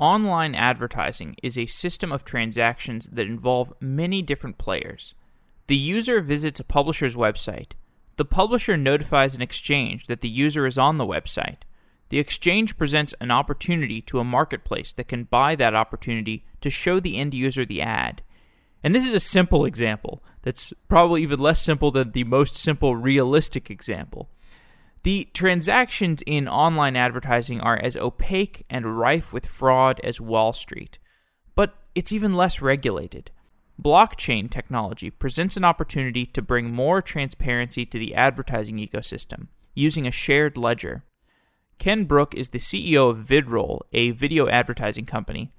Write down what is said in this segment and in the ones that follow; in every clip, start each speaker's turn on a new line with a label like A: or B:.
A: Online advertising is a system of transactions that involve many different players. The user visits a publisher's website. The publisher notifies an exchange that the user is on the website. The exchange presents an opportunity to a marketplace that can buy that opportunity to show the end user the ad. And this is a simple example that's probably even less simple than the most simple realistic example. The transactions in online advertising are as opaque and rife with fraud as Wall Street, but it's even less regulated. Blockchain technology presents an opportunity to bring more transparency to the advertising ecosystem using a shared ledger. Ken Brook is the CEO of VidRoll, a video advertising company.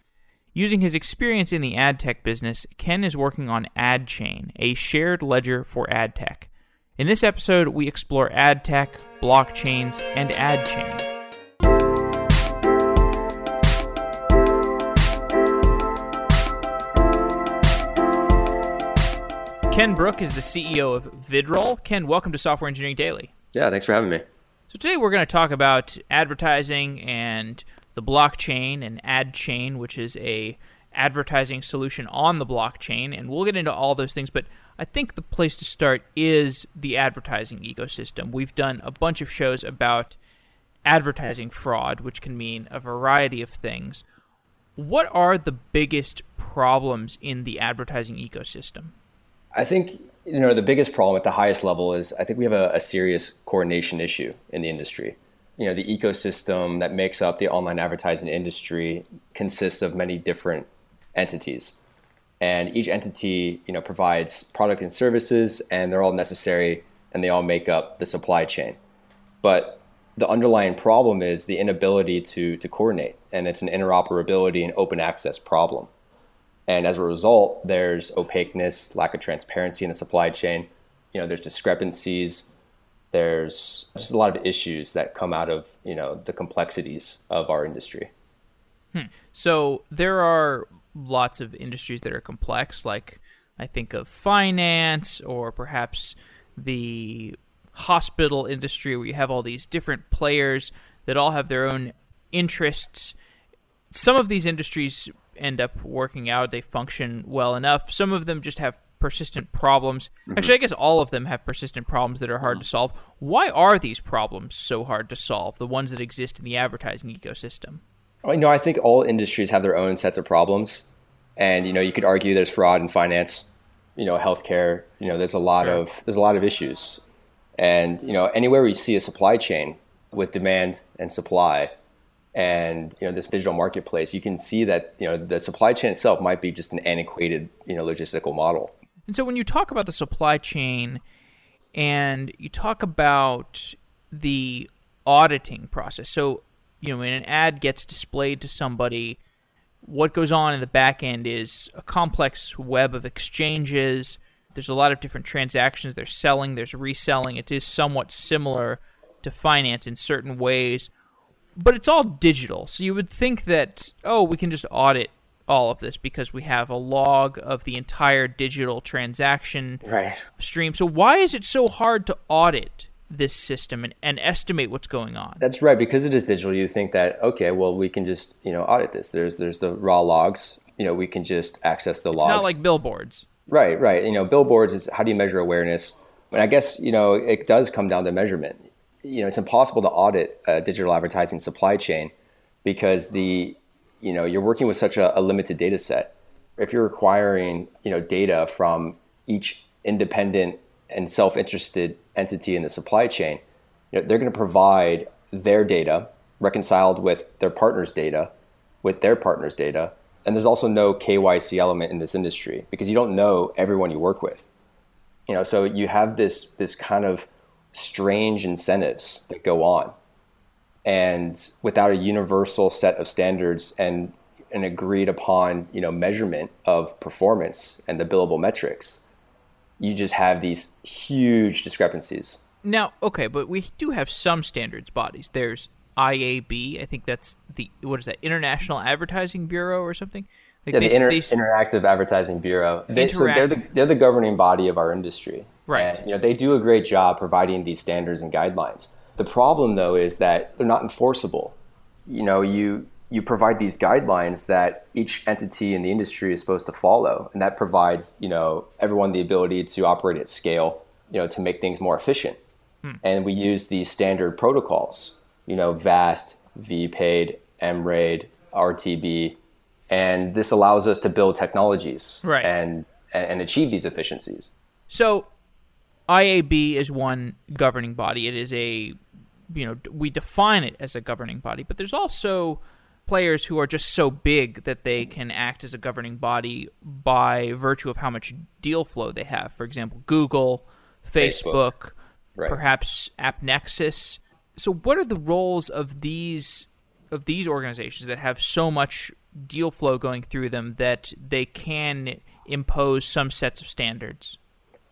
A: Using his experience in the ad tech business, Ken is working on AdChain, a shared ledger for ad tech. In this episode, we explore ad tech, blockchains, and ad chain. Ken Brook is the CEO of VidRoll. Ken, welcome to Software Engineering Daily.
B: Yeah, thanks for having me.
A: So today we're going to talk about advertising and the blockchain and ad chain, which is a advertising solution on the blockchain, and we'll get into all those things. But I think the place to start is the advertising ecosystem. We've done a bunch of shows about advertising fraud, which can mean a variety of things. What are the biggest problems in the advertising ecosystem?
B: I think you know the biggest problem at the highest level is I think we have a, a serious coordination issue in the industry. You know, the ecosystem that makes up the online advertising industry consists of many different entities and each entity you know provides product and services and they're all necessary and they all make up the supply chain. But the underlying problem is the inability to to coordinate and it's an interoperability and open access problem. And as a result there's opaqueness lack of transparency in the supply chain you know there's discrepancies there's just a lot of issues that come out of you know the complexities of our industry.
A: Hmm. so there are lots of industries that are complex, like I think of finance or perhaps the hospital industry where you have all these different players that all have their own interests. Some of these industries end up working out, they function well enough. Some of them just have persistent problems. Mm-hmm. Actually, I guess all of them have persistent problems that are hard to solve. Why are these problems so hard to solve, the ones that exist in the advertising ecosystem?
B: Oh, you know, I think all industries have their own sets of problems, and you know, you could argue there's fraud in finance, you know, healthcare. You know, there's a lot sure. of there's a lot of issues, and you know, anywhere we see a supply chain with demand and supply, and you know, this digital marketplace, you can see that you know the supply chain itself might be just an antiquated you know logistical model.
A: And so, when you talk about the supply chain, and you talk about the auditing process, so you know, when an ad gets displayed to somebody, what goes on in the back end is a complex web of exchanges. There's a lot of different transactions. There's selling, there's reselling. It is somewhat similar to finance in certain ways, but it's all digital. So you would think that, oh, we can just audit all of this because we have a log of the entire digital transaction
B: right.
A: stream. So why is it so hard to audit this system and, and estimate what's going on.
B: That's right. Because it is digital, you think that okay, well, we can just you know audit this. There's there's the raw logs. You know, we can just access the
A: it's
B: logs.
A: It's not like billboards.
B: Right, right. You know, billboards is how do you measure awareness? And I guess you know it does come down to measurement. You know, it's impossible to audit a digital advertising supply chain because the you know you're working with such a, a limited data set. If you're requiring you know data from each independent and self-interested entity in the supply chain, you know, they're going to provide their data reconciled with their partner's data, with their partner's data. And there's also no KYC element in this industry because you don't know everyone you work with. You know, so you have this this kind of strange incentives that go on. And without a universal set of standards and an agreed upon, you know, measurement of performance and the billable metrics, you just have these huge discrepancies.
A: Now, okay, but we do have some standards bodies. There's IAB. I think that's the what is that International Advertising Bureau or something.
B: Like yeah, they, the Inter- they, Interactive Advertising Bureau. They, so they're the they're the governing body of our industry.
A: Right.
B: And, you know they do a great job providing these standards and guidelines. The problem though is that they're not enforceable. You know you you provide these guidelines that each entity in the industry is supposed to follow, and that provides you know everyone the ability to operate at scale, you know, to make things more efficient. Hmm. And we use these standard protocols, you know, VAST, VPAID, MRAID, RTB, and this allows us to build technologies
A: right.
B: and and achieve these efficiencies.
A: So, IAB is one governing body. It is a you know we define it as a governing body, but there's also players who are just so big that they can act as a governing body by virtue of how much deal flow they have. For example, Google, Facebook, Facebook right. perhaps AppNexus. So, what are the roles of these of these organizations that have so much deal flow going through them that they can impose some sets of standards?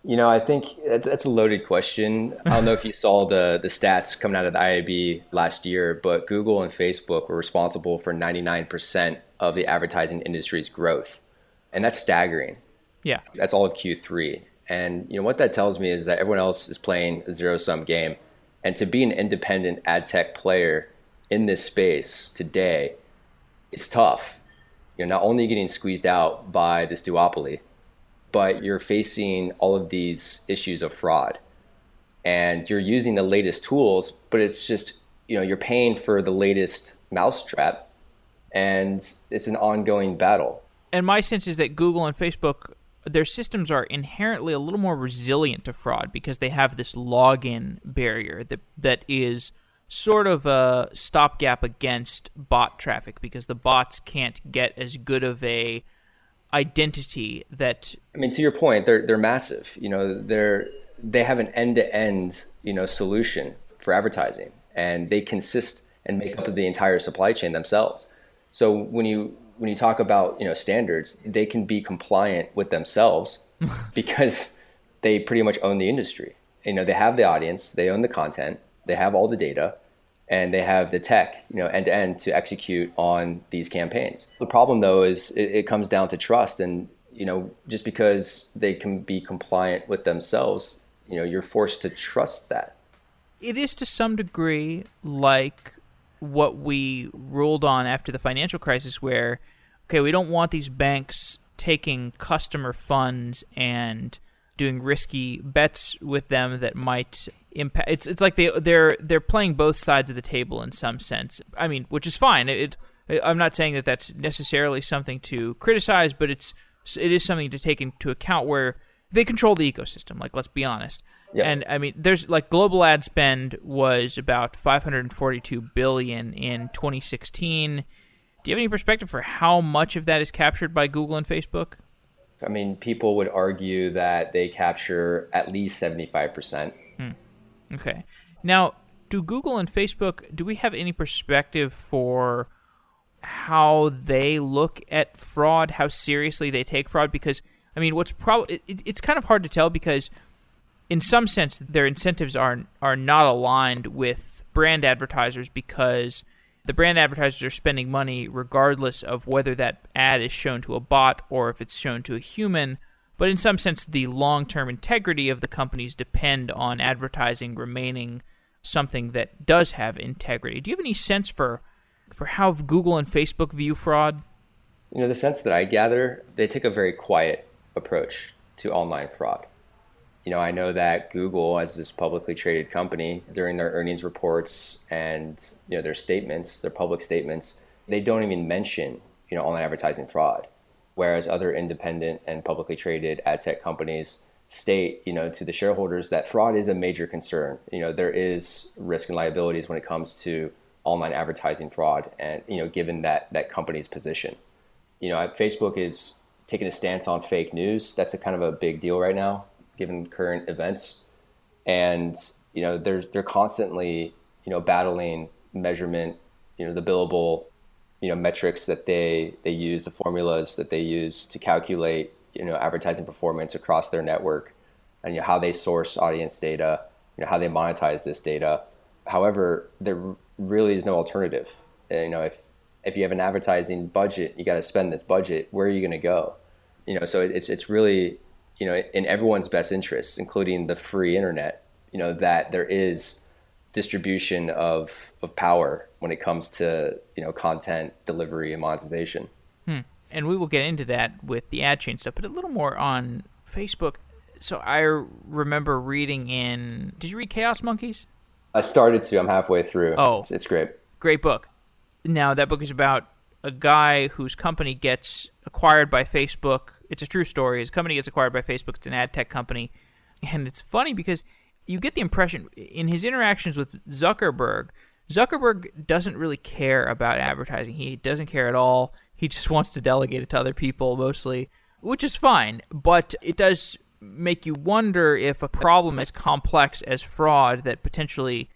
B: You know, I think that's a loaded question. I don't know if you saw the the stats coming out of the IAB last year, but Google and Facebook were responsible for 99% of the advertising industry's growth. And that's staggering.
A: Yeah.
B: That's all of Q3. And you know what that tells me is that everyone else is playing a zero sum game. And to be an independent ad tech player in this space today, it's tough. You're not only getting squeezed out by this duopoly, but you're facing all of these issues of fraud. And you're using the latest tools but it's just you know you're paying for the latest mousetrap and it's an ongoing battle.
A: And my sense is that google and facebook their systems are inherently a little more resilient to fraud because they have this login barrier that that is sort of a stopgap against bot traffic because the bots can't get as good of a identity that
B: I mean to your point they're they're massive you know they're they have an end-to-end you know solution for advertising and they consist and make up of the entire supply chain themselves. So when you when you talk about you know standards they can be compliant with themselves because they pretty much own the industry. You know they have the audience they own the content they have all the data and they have the tech, you know, end to end to execute on these campaigns. The problem though is it, it, comes down to trust and you know, just because they can be compliant with themselves, you know, you're forced to trust that.
A: It is to some degree like what we ruled on after the financial crisis where okay, we don't want these banks taking customer funds and doing risky bets with them that might impact. It's it's like they they're they're playing both sides of the table in some sense. I mean, which is fine. It, it I'm not saying that that's necessarily something to criticize, but it's it is something to take into account where they control the ecosystem. Like let's be honest. Yep. And I mean, there's like global ad spend was about 542 billion in 2016. Do you have any perspective for how much of that is captured by Google and Facebook?
B: I mean, people would argue that they capture at least 75%. Hmm.
A: Okay. Now, do Google and Facebook, do we have any perspective for how they look at fraud, how seriously they take fraud? Because, I mean, what's probably, it, it's kind of hard to tell because in some sense their incentives are, are not aligned with brand advertisers because the brand advertisers are spending money regardless of whether that ad is shown to a bot or if it's shown to a human but in some sense, the long term integrity of the companies depend on advertising remaining something that does have integrity. Do you have any sense for for how Google and Facebook view fraud?
B: You know, the sense that I gather, they take a very quiet approach to online fraud. You know, I know that Google, as this publicly traded company, during their earnings reports and you know their statements, their public statements, they don't even mention you know online advertising fraud whereas other independent and publicly traded ad tech companies state, you know, to the shareholders that fraud is a major concern. You know, there is risk and liabilities when it comes to online advertising fraud, and you know, given that that company's position, you know, Facebook is taking a stance on fake news. That's a kind of a big deal right now, given current events, and you know, there's they're constantly you know battling measurement, you know, the billable you know metrics that they they use, the formulas that they use to calculate you know advertising performance across their network, and you know, how they source audience data, you know how they monetize this data. However, there really is no alternative. You know if if you have an advertising budget, you got to spend this budget. Where are you going to go? You know, so it's it's really you know in everyone's best interest, including the free internet. You know that there is distribution of of power when it comes to you know content delivery and monetization.
A: Hmm. And we will get into that with the ad chain stuff, but a little more on Facebook. So I remember reading in. Did you read Chaos Monkeys?
B: I started to. I'm halfway through.
A: Oh,
B: it's, it's great.
A: Great book. Now that book is about a guy whose company gets acquired by Facebook. It's a true story. His company gets acquired by Facebook. It's an ad tech company, and it's funny because you get the impression in his interactions with Zuckerberg, Zuckerberg doesn't really care about advertising. He doesn't care at all. He just wants to delegate it to other people mostly, which is fine. But it does make you wonder if a problem as complex as fraud that potentially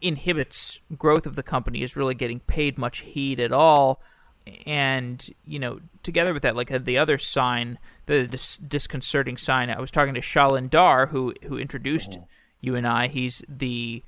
A: inhibits growth of the company is really getting paid much heed at all. And you know, together with that, like uh, the other sign, the dis- disconcerting sign. I was talking to Shailin Dhar, who who introduced mm-hmm. You and I. He's the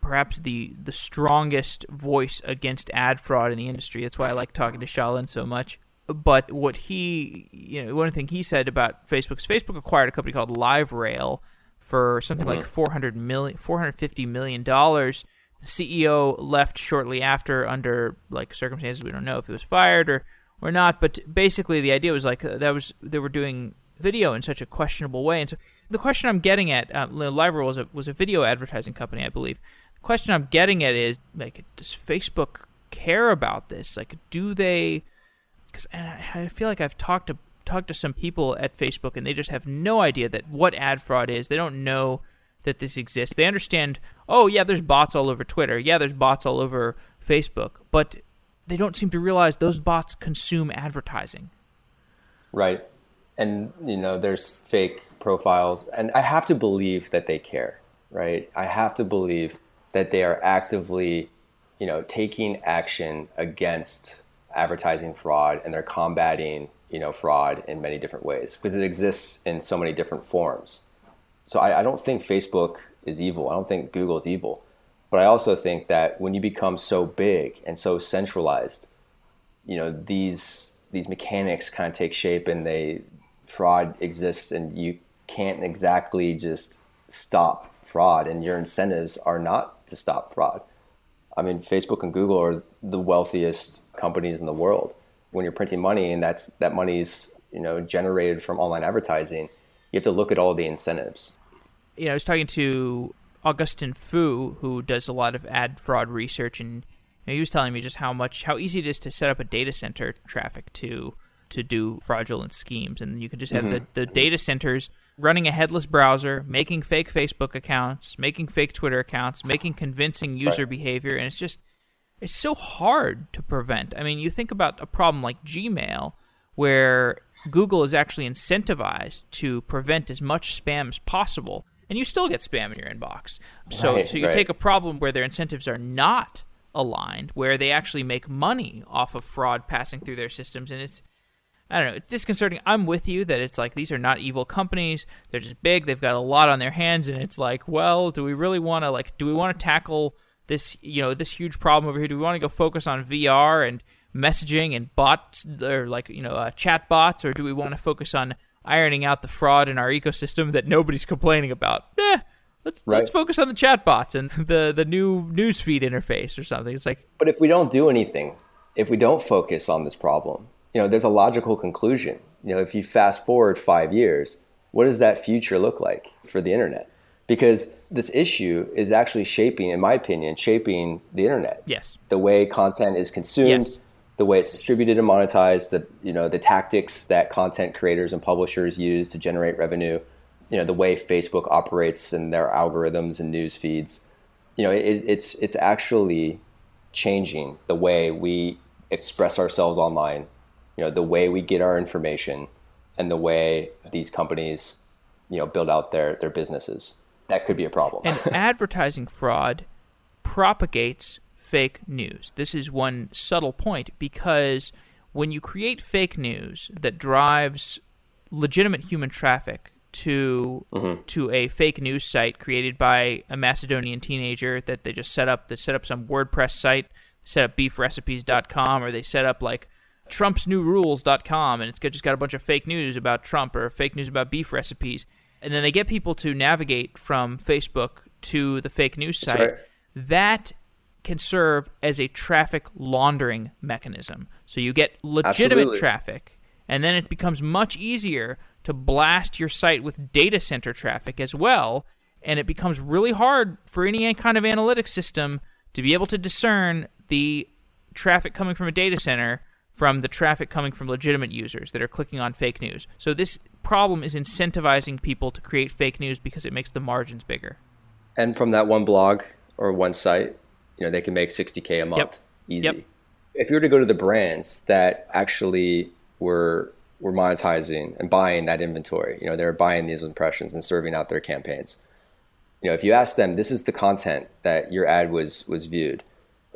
A: perhaps the the strongest voice against ad fraud in the industry. That's why I like talking to Shailin so much but what he, you know, one thing he said about Facebook is Facebook acquired a company called LiveRail for something mm-hmm. like 400 million, 450 million dollars. The CEO left shortly after under like circumstances we don't know if he was fired or or not. But basically, the idea was like uh, that was they were doing video in such a questionable way. And so the question I'm getting at, uh, LiveRail was a was a video advertising company, I believe. The question I'm getting at is like, does Facebook care about this? Like, do they because I feel like I've talked to talked to some people at Facebook and they just have no idea that what ad fraud is. They don't know that this exists. They understand, oh yeah, there's bots all over Twitter. Yeah, there's bots all over Facebook, but they don't seem to realize those bots consume advertising.
B: Right. And you know, there's fake profiles. And I have to believe that they care, right? I have to believe that they are actively, you know, taking action against advertising fraud and they're combating you know fraud in many different ways because it exists in so many different forms. So I, I, don't think facebook is evil. I don't think google is evil. But i also think that when you become so big and so centralized you know these these mechanics kind of take shape and they fraud exists and you can't exactly just stop fraud and your incentives are not to stop fraud I mean, Facebook and Google are the wealthiest companies in the world. When you're printing money and that's that money's you know generated from online advertising, you have to look at all the incentives.
A: You know, I was talking to Augustine Fou, who does a lot of ad fraud research, and he was telling me just how much how easy it is to set up a data center traffic to to do fraudulent schemes, and you can just have mm-hmm. the, the data centers running a headless browser, making fake Facebook accounts, making fake Twitter accounts, making convincing user right. behavior, and it's just it's so hard to prevent. I mean, you think about a problem like Gmail, where Google is actually incentivized to prevent as much spam as possible, and you still get spam in your inbox. So, right, so you right. take a problem where their incentives are not aligned, where they actually make money off of fraud passing through their systems, and it's I don't know. It's disconcerting. I'm with you that it's like these are not evil companies. They're just big. They've got a lot on their hands, and it's like, well, do we really want to like? Do we want to tackle this? You know, this huge problem over here? Do we want to go focus on VR and messaging and bots, or like you know, uh, chat bots, or do we want to focus on ironing out the fraud in our ecosystem that nobody's complaining about? Eh, let's right. let's focus on the chat bots and the the new newsfeed interface or something. It's like,
B: but if we don't do anything, if we don't focus on this problem you know, there's a logical conclusion. You know, if you fast forward five years, what does that future look like for the internet? Because this issue is actually shaping, in my opinion, shaping the internet.
A: Yes.
B: The way content is consumed, yes. the way it's distributed and monetized, the you know the tactics that content creators and publishers use to generate revenue, you know the way Facebook operates and their algorithms and news feeds. You know, it, it's it's actually changing the way we express ourselves online you know the way we get our information and the way these companies you know build out their their businesses. That could be a problem.
A: And advertising fraud propagates fake news. This is one subtle point because when you create fake news that drives legitimate human traffic to mm-hmm. to a fake news site created by a Macedonian teenager that they just set up that set up some WordPress site, set up beefrecipes.com or they set up like trumpsnewrules.com and it's just got a bunch of fake news about Trump or fake news about beef recipes. And then they get people to navigate from Facebook to the fake news site. Right. that can serve as a traffic laundering mechanism. So you get legitimate Absolutely. traffic, and then it becomes much easier to blast your site with data center traffic as well. And it becomes really hard for any kind of analytics system to be able to discern the traffic coming from a data center from the traffic coming from legitimate users that are clicking on fake news. So this problem is incentivizing people to create fake news because it makes the margins bigger.
B: And from that one blog or one site, you know, they can make 60k a month yep. easy. Yep. If you were to go to the brands that actually were were monetizing and buying that inventory, you know, they're buying these impressions and serving out their campaigns. You know, if you ask them, this is the content that your ad was was viewed,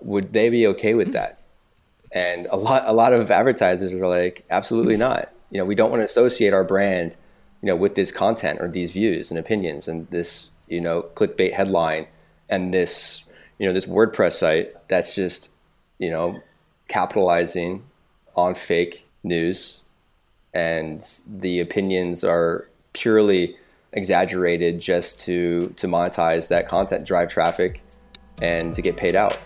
B: would they be okay with mm-hmm. that? And a lot a lot of advertisers are like, absolutely not. You know, we don't want to associate our brand, you know, with this content or these views and opinions and this, you know, clickbait headline and this, you know, this WordPress site that's just, you know, capitalizing on fake news and the opinions are purely exaggerated just to to monetize that content, drive traffic and to get paid out.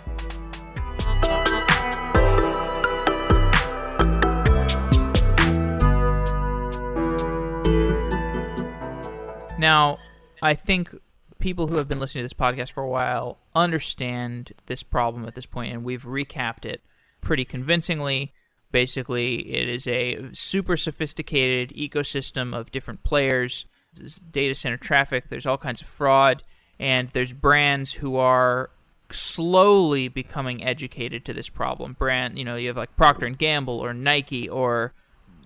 A: Now, I think people who have been listening to this podcast for a while understand this problem at this point, and we've recapped it pretty convincingly. Basically, it is a super sophisticated ecosystem of different players. There's data center traffic. There's all kinds of fraud, and there's brands who are slowly becoming educated to this problem. Brand, you know, you have like Procter and Gamble or Nike or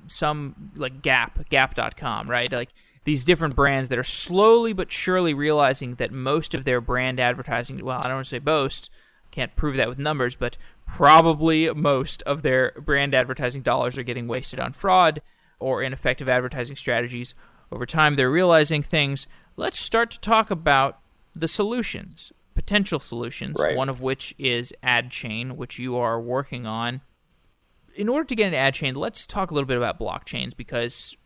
A: some like Gap, Gap.com, right? Like these different brands that are slowly but surely realizing that most of their brand advertising, well, I don't want to say boast, can't prove that with numbers, but probably most of their brand advertising dollars are getting wasted on fraud or ineffective advertising strategies. Over time, they're realizing things. Let's start to talk about the solutions, potential solutions, right. one of which is AdChain, which you are working on. In order to get into AdChain, let's talk a little bit about blockchains because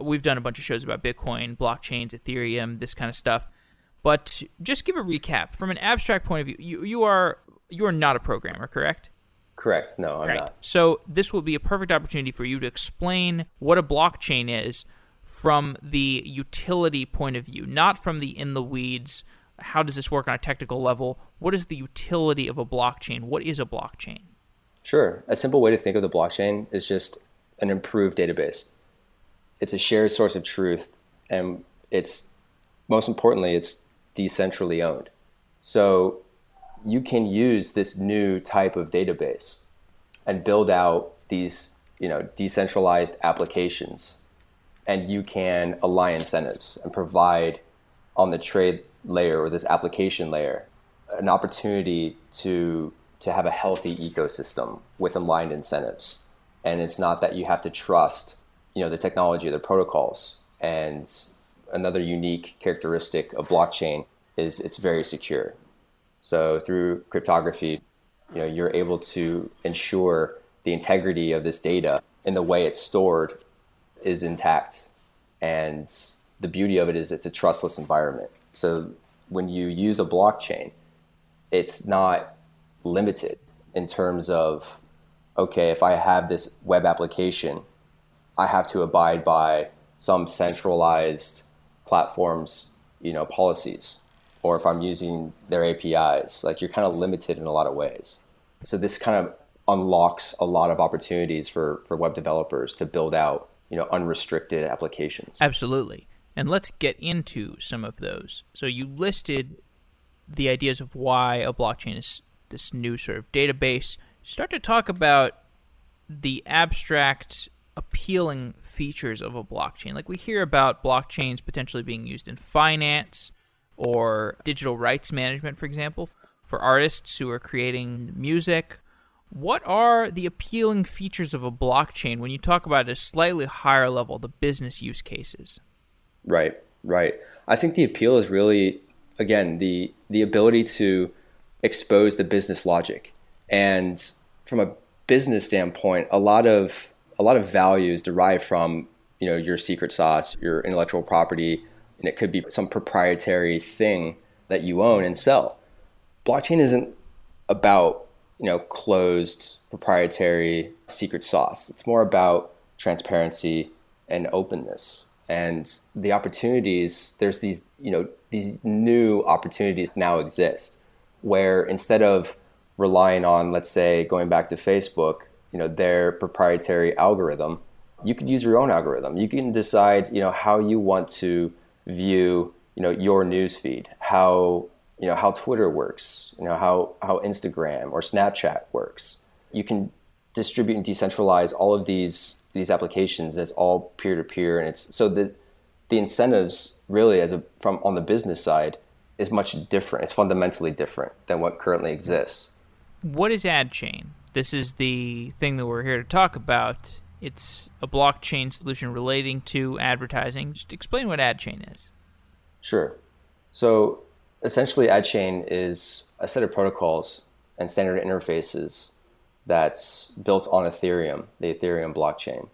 A: we've done a bunch of shows about Bitcoin, blockchains, Ethereum, this kind of stuff. But just give a recap from an abstract point of view. You, you are you are not a programmer, correct?
B: Correct. No, I'm right. not.
A: So this will be a perfect opportunity for you to explain what a blockchain is from the utility point of view, not from the in the weeds. How does this work on a technical level? What is the utility of a blockchain? What is a blockchain?
B: Sure. A simple way to think of the blockchain is just an improved database it's a shared source of truth, and it's most importantly, it's decentrally owned. So you can use this new type of database and build out these you know decentralized applications and you can align incentives and provide on the trade layer or this application layer an opportunity to to have a healthy ecosystem with aligned incentives and it's not that you have to trust you know the technology, the protocols, and another unique characteristic of blockchain is it's very secure. So through cryptography, you know you're able to ensure the integrity of this data and the way it's stored is intact. And the beauty of it is it's a trustless environment. So when you use a blockchain, it's not limited in terms of okay, if I have this web application I have to abide by some centralized platforms, you know, policies, or if I'm using their APIs, like you're kind of limited in a lot of ways. So this kind of unlocks a lot of opportunities for for web developers to build out, you know, unrestricted applications.
A: Absolutely. And let's get into some of those. So you listed the ideas of why a blockchain is this new sort of database. Start to talk about the abstract appealing features of a blockchain. Like we hear about blockchains potentially being used in finance or digital rights management, for example, for artists who are creating music. What are the appealing features of a blockchain when you talk about a slightly higher level, the business use cases?
B: Right, right. I think the appeal is really, again, the the ability to expose the business logic. And from a business standpoint, a lot of a lot of value is derived from you know your secret sauce, your intellectual property, and it could be some proprietary thing that you own and sell. blockchain isn't about you know closed proprietary secret sauce. It's more about transparency and openness and the opportunities there's these you know these new opportunities now exist where instead of relying on let's say going back to facebook you know their proprietary algorithm you could use your own algorithm. You can decide you know how you want to view you know your news feed how you know how twitter works you know how how instagram or snapchat works. You can distribute and decentralize all of these these applications it's all peer to peer and it's so the the incentives really as a from on the business side is much different. It's fundamentally different than what currently exists.
A: What is adchain this is the thing that we're here to talk about. It's a blockchain solution relating to advertising. Just explain what adchain is.
B: Sure. So essentially adchain is a set of protocols and standard interfaces that's built on Ethereum, the Ethereum blockchain,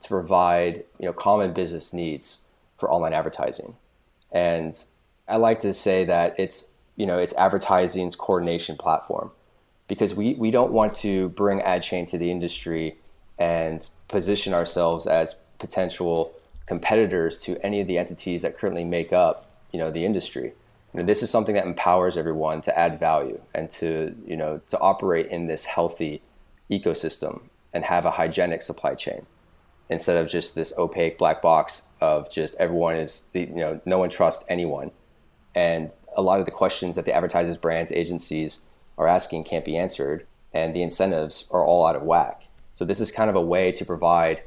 B: to provide you know common business needs for online advertising. And I like to say that it's you know it's advertising's coordination platform because we, we don't want to bring AdChain to the industry and position ourselves as potential competitors to any of the entities that currently make up you know the industry. You know, this is something that empowers everyone to add value and to you know to operate in this healthy ecosystem and have a hygienic supply chain instead of just this opaque black box of just everyone is you know no one trusts anyone and a lot of the questions that the advertisers brands agencies are asking can't be answered and the incentives are all out of whack so this is kind of a way to provide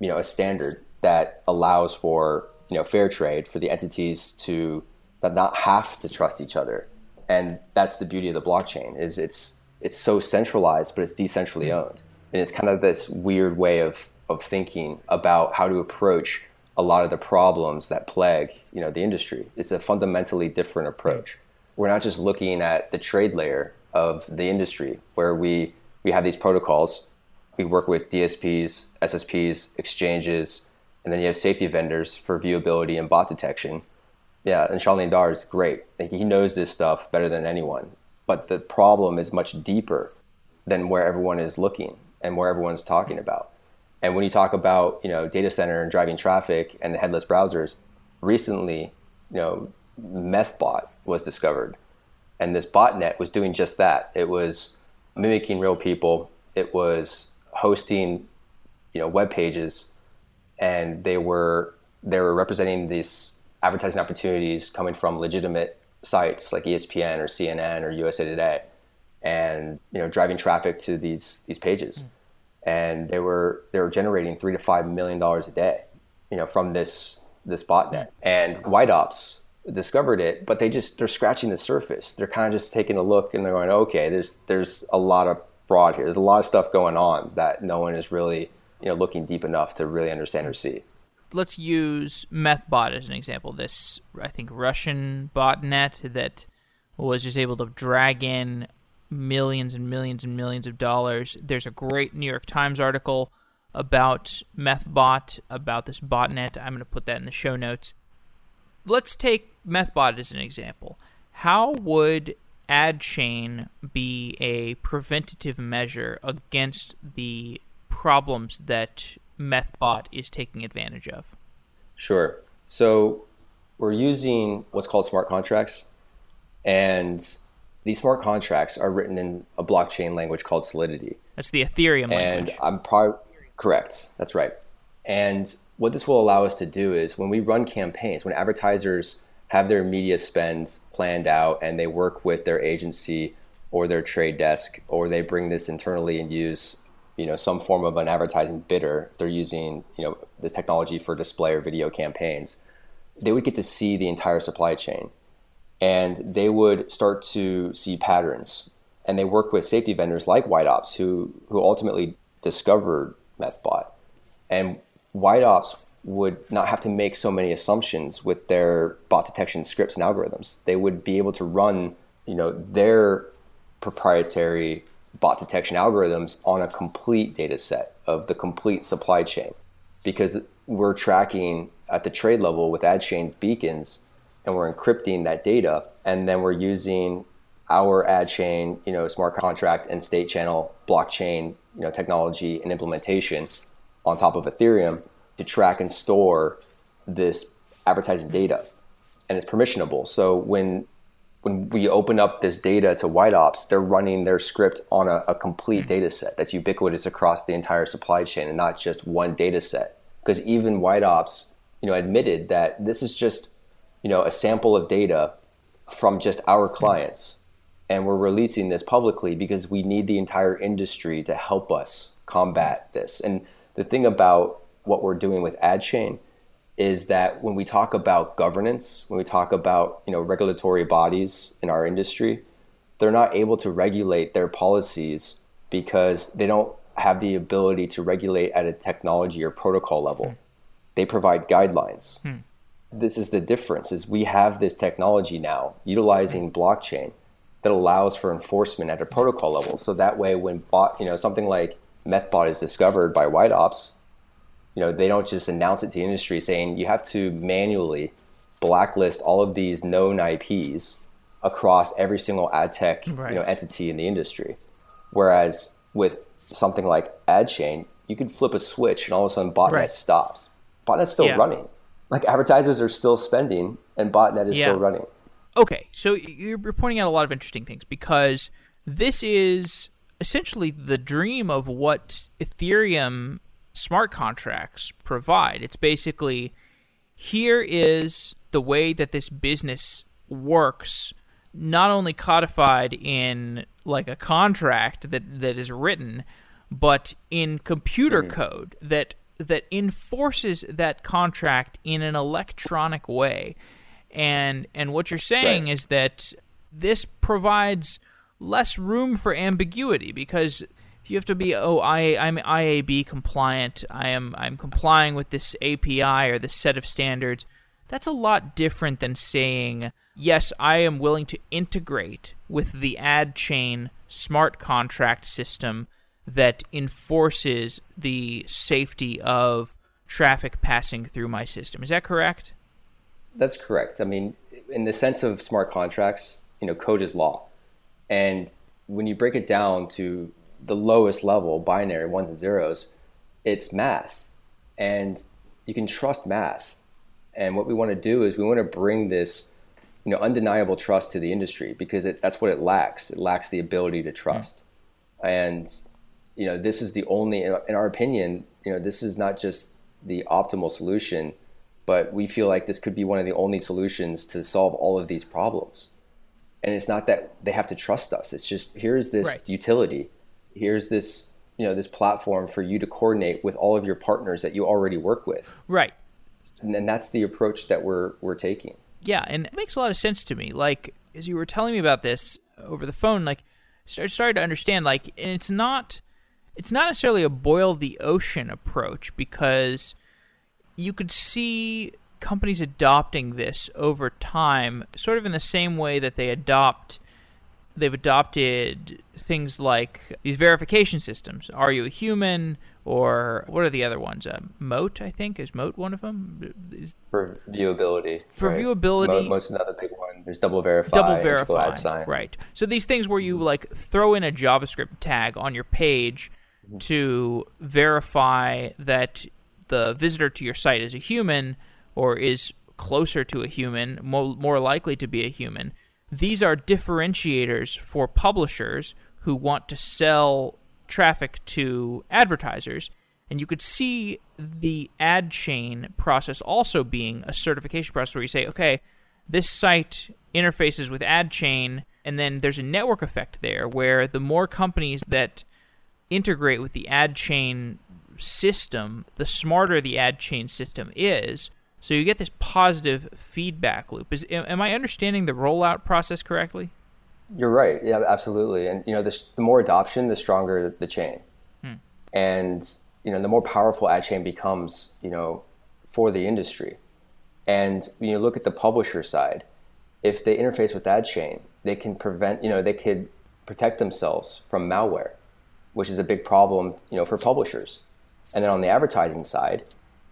B: you know a standard that allows for you know fair trade for the entities to that not have to trust each other and that's the beauty of the blockchain is it's it's so centralized, but it's decentrally owned. And it's kind of this weird way of, of thinking about how to approach a lot of the problems that plague you know the industry. It's a fundamentally different approach. We're not just looking at the trade layer of the industry where we we have these protocols. We work with DSPs, SSPs, exchanges, and then you have safety vendors for viewability and bot detection. Yeah, and Shailin Dhar is great. He knows this stuff better than anyone but the problem is much deeper than where everyone is looking and where everyone's talking about. And when you talk about you know data center and driving traffic and headless browsers, recently you know MethBot was discovered, and this botnet was doing just that. It was mimicking real people. It was hosting you know web pages, and they were they were representing these advertising opportunities coming from legitimate sites like ESPN or CNN or USA Today, and you know driving traffic to these these pages, mm. and they were they were generating three to five million dollars a day, you know, from this this botnet. And White Ops discovered it, but they just they're scratching the surface. They're kind of just taking a look and they're going, okay, there's there's a lot of fraud here. There's a lot of stuff going on that no one is really you know looking deep enough to really understand or see
A: let's use MethBot as an example. This, I think, Russian botnet that was just able to drag in millions and millions and millions of dollars. There's a great New York Times article about MethBot, about this botnet. I'm going to put that in the show notes. Let's take MethBot as an example. How would AdChain be a preventative measure against the problems that MethBot is taking advantage of?
B: Sure. So we're using what's called smart contracts, and these smart contracts are written in a blockchain language called Solidity.
A: That's the Ethereum
B: and
A: language.
B: And I'm probably correct. That's right. And what this will allow us to do is when we run campaigns, when advertisers have their media spends planned out and they work with their agency or their trade desk, or they bring this internally and use you know some form of an advertising bidder they're using you know this technology for display or video campaigns they would get to see the entire supply chain. And they would start to see patterns. And they work with safety vendors like white ops who who ultimately discovered methbot and white ops would not have to make so many assumptions with their bot detection scripts and algorithms. They would be able to run you know their proprietary bot detection algorithms on a complete data set of the complete supply chain. Because we're tracking at the trade level with AdChain's beacons and we're encrypting that data and then we're using our ad chain, you know, smart contract and state channel blockchain, you know, technology and implementation on top of Ethereum to track and store this advertising data. And it's permissionable. So when when we open up this data to White Ops, they're running their script on a, a complete data set that's ubiquitous across the entire supply chain and not just one data set. Because even White Ops, you know, admitted that this is just, you know, a sample of data from just our clients. And we're releasing this publicly because we need the entire industry to help us combat this. And the thing about what we're doing with AdChain is that when we talk about governance, when we talk about you know regulatory bodies in our industry, they're not able to regulate their policies because they don't have the ability to regulate at a technology or protocol level. Hmm. They provide guidelines. Hmm. This is the difference is we have this technology now utilizing blockchain that allows for enforcement at a protocol level. So that way when bot, you know, something like MethBot is discovered by White Ops, you know, they don't just announce it to the industry saying you have to manually blacklist all of these known IPs across every single ad tech right. you know, entity in the industry. Whereas with something like AdChain, you can flip a switch and all of a sudden botnet right. stops. Botnet's still yeah. running. Like advertisers are still spending and botnet is yeah. still running.
A: Okay, so you're pointing out a lot of interesting things because this is essentially the dream of what Ethereum smart contracts provide. It's basically here is the way that this business works, not only codified in like a contract that, that is written, but in computer mm-hmm. code that that enforces that contract in an electronic way. And and what you're saying right. is that this provides less room for ambiguity because if you have to be oh I I'm IAB compliant, I am I'm complying with this API or this set of standards. That's a lot different than saying yes, I am willing to integrate with the ad chain smart contract system that enforces the safety of traffic passing through my system. Is that correct?
B: That's correct. I mean, in the sense of smart contracts, you know, code is law. And when you break it down to the lowest level, binary ones and zeros, it's math. And you can trust math. And what we want to do is we want to bring this, you know, undeniable trust to the industry because it, that's what it lacks. It lacks the ability to trust. Mm. And, you know, this is the only, in our opinion, you know, this is not just the optimal solution, but we feel like this could be one of the only solutions to solve all of these problems. And it's not that they have to trust us. It's just here's this right. utility. Here's this you know this platform for you to coordinate with all of your partners that you already work with.
A: Right.
B: And, and that's the approach that we're we're taking.
A: Yeah and it makes a lot of sense to me. Like as you were telling me about this over the phone like I started to understand like and it's not it's not necessarily a boil the ocean approach because you could see companies adopting this over time sort of in the same way that they adopt they've adopted things like these verification systems. Are you a human? Or what are the other ones? Uh, Moat, I think, is Moat one of them.
B: Is, for viewability.
A: For right. viewability.
B: Moat's another big one. There's DoubleVerify.
A: Double verify. Right. So these things where you like throw in a JavaScript tag on your page mm-hmm. to verify that the visitor to your site is a human or is closer to a human, more, more likely to be a human these are differentiators for publishers who want to sell traffic to advertisers. And you could see the ad chain process also being a certification process where you say, okay, this site interfaces with ad chain, and then there's a network effect there where the more companies that integrate with the ad chain system, the smarter the ad chain system is, so you get this positive feedback loop. Is am I understanding the rollout process correctly?
B: You're right. Yeah, absolutely. And you know, the, the more adoption, the stronger the chain. Hmm. And you know, the more powerful ad chain becomes, you know, for the industry. And when you look at the publisher side, if they interface with ad chain, they can prevent, you know, they could protect themselves from malware, which is a big problem, you know, for publishers. And then on the advertising side,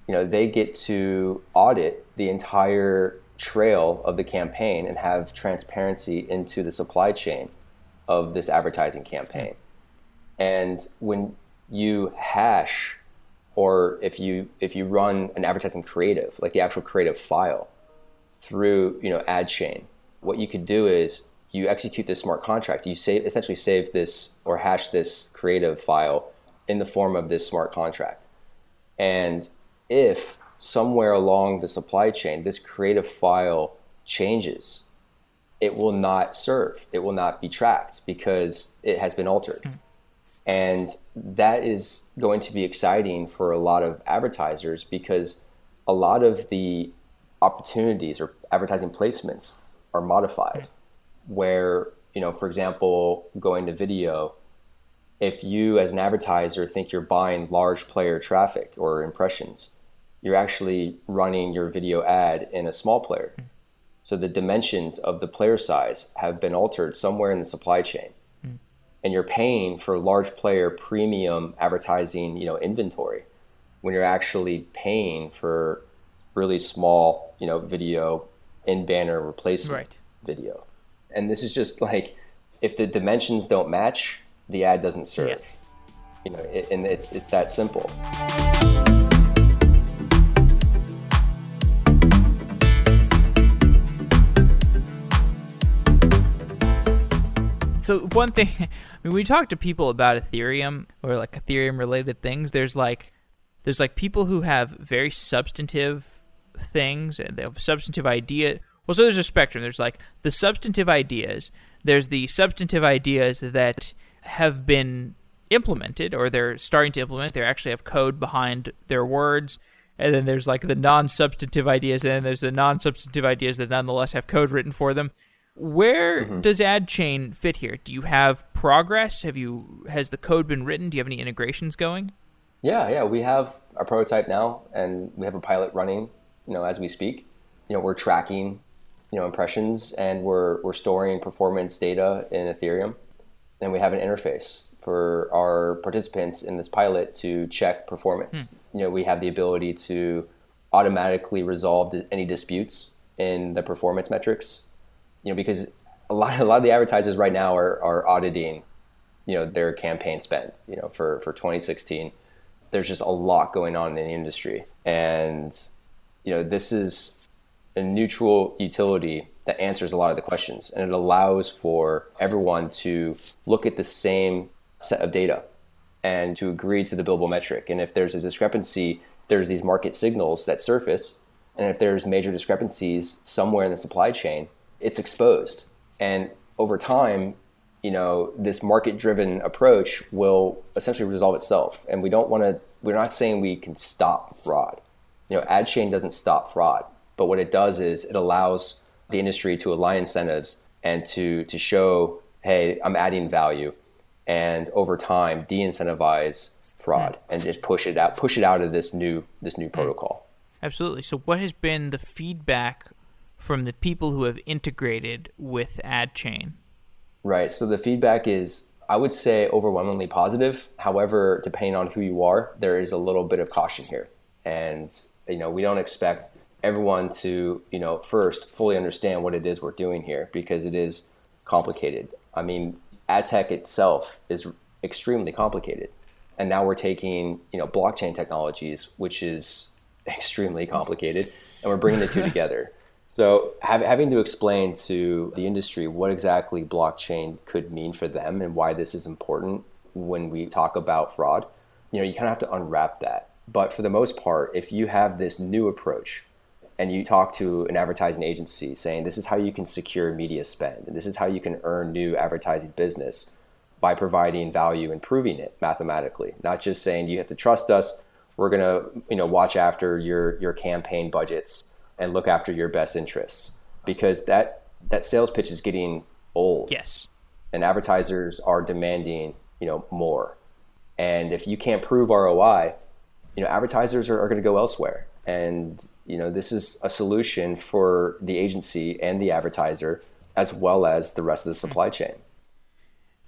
B: you know, they get to audit the entire trail of the campaign and have transparency into the supply chain of this advertising campaign. And when you hash or if you if you run an advertising creative, like the actual creative file through, you know, ad chain, what you could do is you execute this smart contract. You save essentially save this or hash this creative file in the form of this smart contract. And if somewhere along the supply chain this creative file changes, it will not serve. It will not be tracked because it has been altered. Mm. And that is going to be exciting for a lot of advertisers because a lot of the opportunities or advertising placements are modified. Where, you know, for example, going to video, if you as an advertiser think you're buying large player traffic or impressions, you're actually running your video ad in a small player. So the dimensions of the player size have been altered somewhere in the supply chain and you're paying for large player premium advertising, you know, inventory when you're actually paying for really small, you know, video in banner replacement right. video. And this is just like if the dimensions don't match, the ad doesn't serve. Yes. You know, it, and it's it's that simple.
A: so one thing, I mean, we talk to people about Ethereum or like Ethereum related things. There's like, there's like people who have very substantive things and they have substantive idea. Well, so there's a spectrum. There's like the substantive ideas. There's the substantive ideas that have been implemented or they're starting to implement. They actually have code behind their words. And then there's like the non-substantive ideas, and then there's the non-substantive ideas that nonetheless have code written for them. Where mm-hmm. does AdChain fit here? Do you have progress? Have you has the code been written? Do you have any integrations going?
B: Yeah, yeah, we have a prototype now, and we have a pilot running. You know, as we speak, you know, we're tracking, you know, impressions, and we're we're storing performance data in Ethereum, and we have an interface for our participants in this pilot to check performance. Hmm. You know, we have the ability to automatically resolve any disputes in the performance metrics you know, because a lot, a lot of the advertisers right now are, are auditing, you know, their campaign spend, you know, for, for 2016. There's just a lot going on in the industry. And, you know, this is a neutral utility that answers a lot of the questions and it allows for everyone to look at the same set of data and to agree to the billable metric. And if there's a discrepancy, there's these market signals that surface. And if there's major discrepancies somewhere in the supply chain, it's exposed. And over time, you know, this market driven approach will essentially resolve itself. And we don't want to, we're not saying we can stop fraud. You know, AdChain doesn't stop fraud, but what it does is it allows the industry to align incentives and to, to show, hey, I'm adding value. And over time, de-incentivize fraud hmm. and just push it out, push it out of this new, this new hmm. protocol.
A: Absolutely. So, what has been the feedback from the people who have integrated with AdChain?
B: Right. So the feedback is, I would say, overwhelmingly positive. However, depending on who you are, there is a little bit of caution here. And, you know, we don't expect everyone to, you know, first fully understand what it is we're doing here because it is complicated. I mean, ad tech itself is extremely complicated. And now we're taking, you know, blockchain technologies, which is extremely complicated, and we're bringing the two together. So, have, having to explain to the industry what exactly blockchain could mean for them and why this is important when we talk about fraud, you know, you kind of have to unwrap that. But for the most part, if you have this new approach and you talk to an advertising agency saying this is how you can secure media spend and this is how you can earn new advertising business by providing value and proving it mathematically, not just saying you have to trust us, we're going to, you know, watch after your your campaign budgets and look after your best interests because that that sales pitch is getting old.
A: Yes.
B: And advertisers are demanding, you know, more. And if you can't prove ROI, you know, advertisers are, are going to go elsewhere. And, you know, this is a solution for the agency and the advertiser as well as the rest of the supply mm-hmm. chain.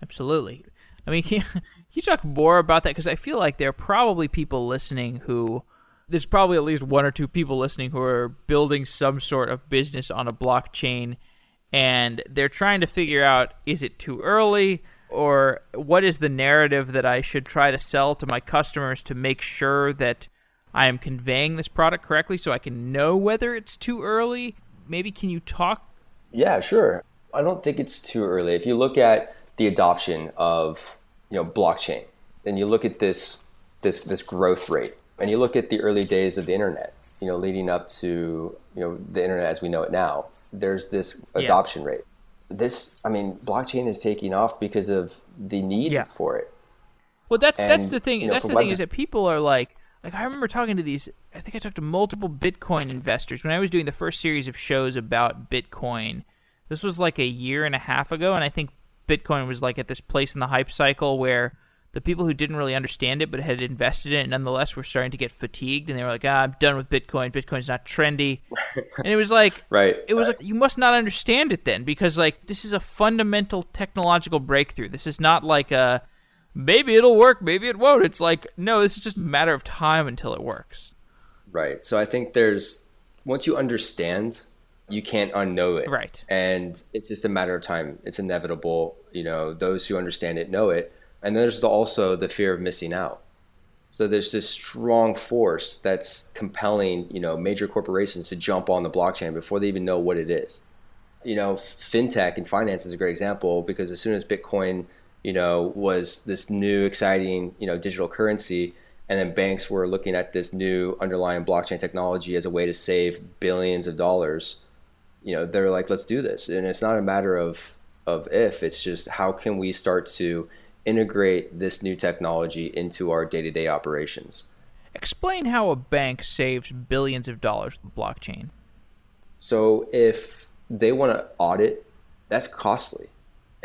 A: Absolutely. I mean, can you, can you talk more about that? Because I feel like there are probably people listening who there's probably at least one or two people listening who are building some sort of business on a blockchain and they're trying to figure out is it too early or what is the narrative that I should try to sell to my customers to make sure that I am conveying this product correctly so I can know whether it's too early? Maybe can you talk?
B: Yeah, sure. I don't think it's too early. If you look at the adoption of, you know, blockchain and you look at this this this growth rate and you look at the early days of the internet, you know, leading up to you know the internet as we know it now, there's this adoption yeah. rate. This, I mean, blockchain is taking off because of the need yeah. for it.
A: Well, that's and, that's the thing. You know, that's the thing is that people are like, like I remember talking to these. I think I talked to multiple Bitcoin investors when I was doing the first series of shows about Bitcoin. This was like a year and a half ago, and I think Bitcoin was like at this place in the hype cycle where the people who didn't really understand it but had invested in it nonetheless were starting to get fatigued and they were like, ah, I'm done with Bitcoin. Bitcoin's not trendy. and it was like,
B: right.
A: It was
B: right.
A: like, you must not understand it then because like this is a fundamental technological breakthrough. This is not like a maybe it'll work, maybe it won't. It's like, no, this is just a matter of time until it works.
B: Right. So I think there's, once you understand, you can't unknow it.
A: Right.
B: And it's just a matter of time. It's inevitable. You know, those who understand it know it and then there's also the fear of missing out. So there's this strong force that's compelling, you know, major corporations to jump on the blockchain before they even know what it is. You know, fintech and finance is a great example because as soon as Bitcoin, you know, was this new exciting, you know, digital currency, and then banks were looking at this new underlying blockchain technology as a way to save billions of dollars. You know, they're like, let's do this, and it's not a matter of of if, it's just how can we start to integrate this new technology into our day to day operations.
A: Explain how a bank saves billions of dollars with blockchain.
B: So, if they want to audit, that's costly.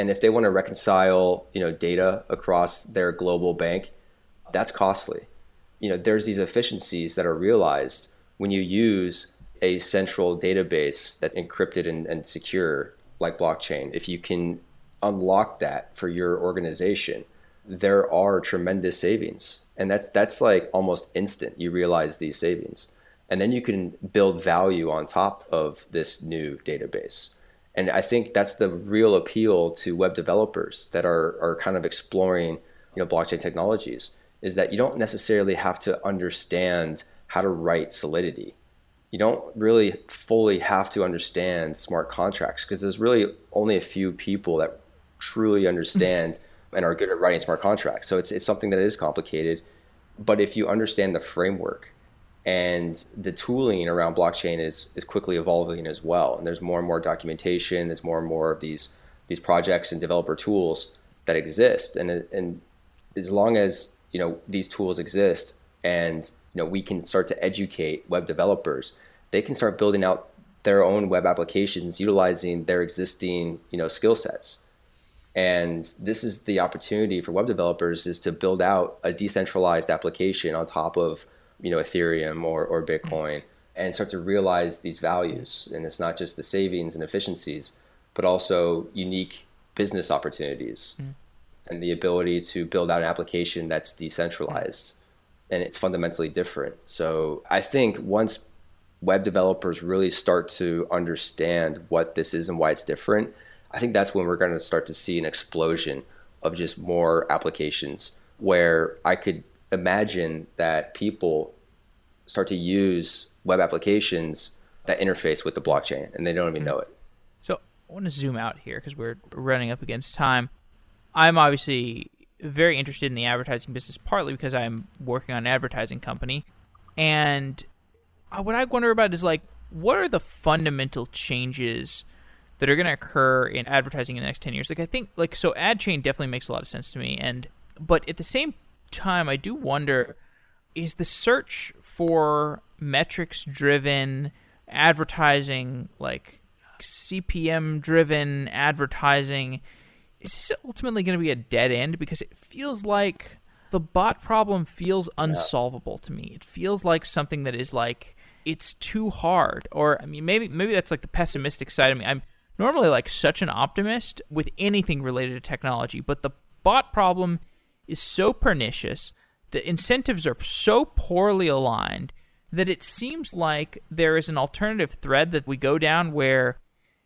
B: And if they want to reconcile, you know, data across their global bank, that's costly. You know, there's these efficiencies that are realized when you use a central database that's encrypted and, and secure like blockchain. If you can unlock that for your organization, there are tremendous savings. And that's that's like almost instant. You realize these savings. And then you can build value on top of this new database. And I think that's the real appeal to web developers that are, are kind of exploring, you know, blockchain technologies is that you don't necessarily have to understand how to write Solidity. You don't really fully have to understand smart contracts because there's really only a few people that truly understand and are good at writing smart contracts. So it's it's something that is complicated, but if you understand the framework and the tooling around blockchain is is quickly evolving as well, and there's more and more documentation, there's more and more of these these projects and developer tools that exist, and and as long as you know these tools exist and you know we can start to educate web developers, they can start building out their own web applications utilizing their existing you know skill sets. And this is the opportunity for web developers is to build out a decentralized application on top of you know ethereum or, or bitcoin and start to realize these values. And it's not just the savings and efficiencies but also unique business opportunities mm. and the ability to build out an application that's decentralized and it's fundamentally different. So i think once web developers really start to understand what this is and why it's different I think that's when we're going to start to see an explosion of just more applications where I could imagine that people start to use web applications that interface with the blockchain and they don't even know it.
A: So I want to zoom out here because we're running up against time. I'm obviously very interested in the advertising business, partly because I'm working on an advertising company. And uh, what I wonder about is like, what are the fundamental changes that are going to occur in advertising in the next 10 years. Like I think like so ad chain definitely makes a lot of sense to me and but at the same time I do wonder is the search for metrics driven advertising like CPM driven advertising is this ultimately going to be a dead end because it feels like the bot problem feels unsolvable to me. It feels like something that is like it's too hard or I mean maybe maybe that's like the pessimistic side of me. I'm normally like such an optimist with anything related to technology, but the bot problem is so pernicious. The incentives are so poorly aligned that it seems like there is an alternative thread that we go down where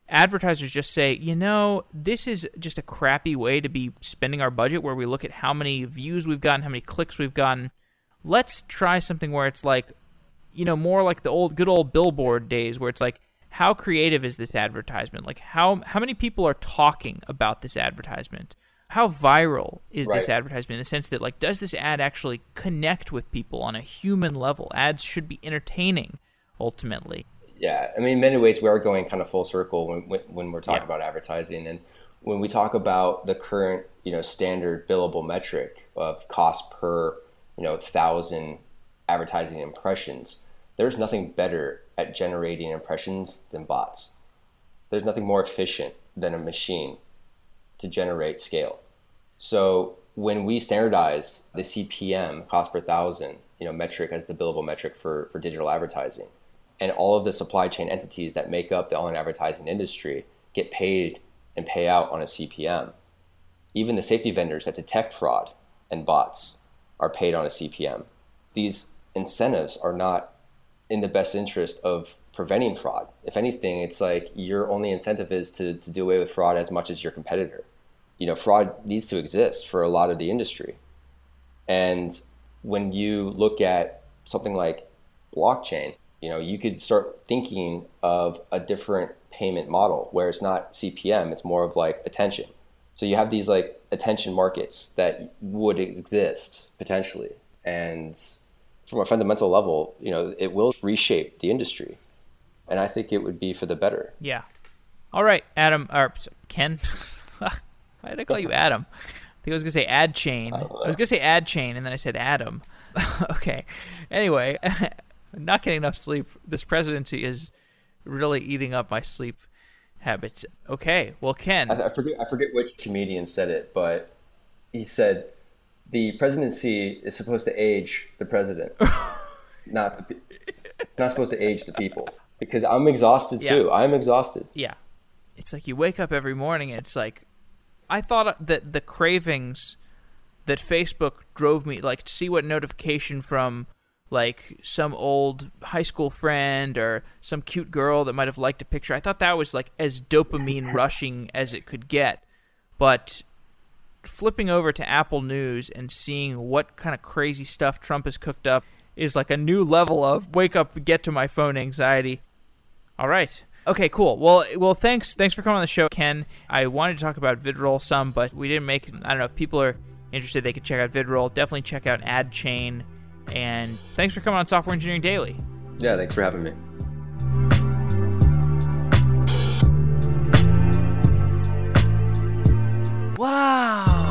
A: advertisers just say, you know, this is just a crappy way to be spending our budget where we look at how many views we've gotten, how many clicks we've gotten. Let's try something where it's like, you know, more like the old good old billboard days where it's like, how creative is this advertisement? Like how how many people are talking about this advertisement? How viral is right. this advertisement in the sense that like does this ad actually connect with people on a human level? Ads should be entertaining ultimately.
B: Yeah, I mean, in many ways, we are going kind of full circle when when, when we're talking yeah. about advertising, and when we talk about the current, you know, standard billable metric of cost per, you know, thousand advertising impressions, there's nothing better at generating impressions than bots. There's nothing more efficient than a machine to generate scale. So when we standardize the CPM, cost per thousand, you know, metric as the billable metric for, for digital advertising, and all of the supply chain entities that make up the online advertising industry get paid and pay out on a CPM. Even the safety vendors that detect fraud and bots are paid on a CPM. These incentives are not in the best interest of preventing fraud. If anything, it's like your only incentive is to, to do away with fraud as much as your competitor. You know, fraud needs to exist for a lot of the industry. And when you look at something like blockchain, you know, you could start thinking of a different payment model where it's not CPM, it's more of like attention. So you have these like attention markets that would exist potentially. And from a fundamental level, you know, it will reshape the industry. And I think it would be for the better.
A: Yeah. All right, Adam or Ken. Why did I call you Adam? I think I was gonna say ad chain. I, I was gonna say ad chain, and then I said Adam. okay. Anyway, not getting enough sleep. This presidency is really eating up my sleep habits. Okay, well, Ken,
B: I, I forget I forget which comedian said it, but he said the presidency is supposed to age the president, not the, it's not supposed to age the people. Because I'm exhausted yeah. too. I'm exhausted.
A: Yeah, it's like you wake up every morning and it's like, I thought that the cravings that Facebook drove me, like, to see what notification from like some old high school friend or some cute girl that might have liked a picture. I thought that was like as dopamine rushing as it could get. But flipping over to Apple News and seeing what kind of crazy stuff Trump has cooked up is like a new level of wake up, get to my phone anxiety. All right. Okay, cool. Well, well, thanks, thanks for coming on the show, Ken. I wanted to talk about VidRoll some, but we didn't make. I don't know if people are interested. They could check out VidRoll. Definitely check out AdChain. And thanks for coming on Software Engineering Daily.
B: Yeah, thanks for having me.
A: Wow.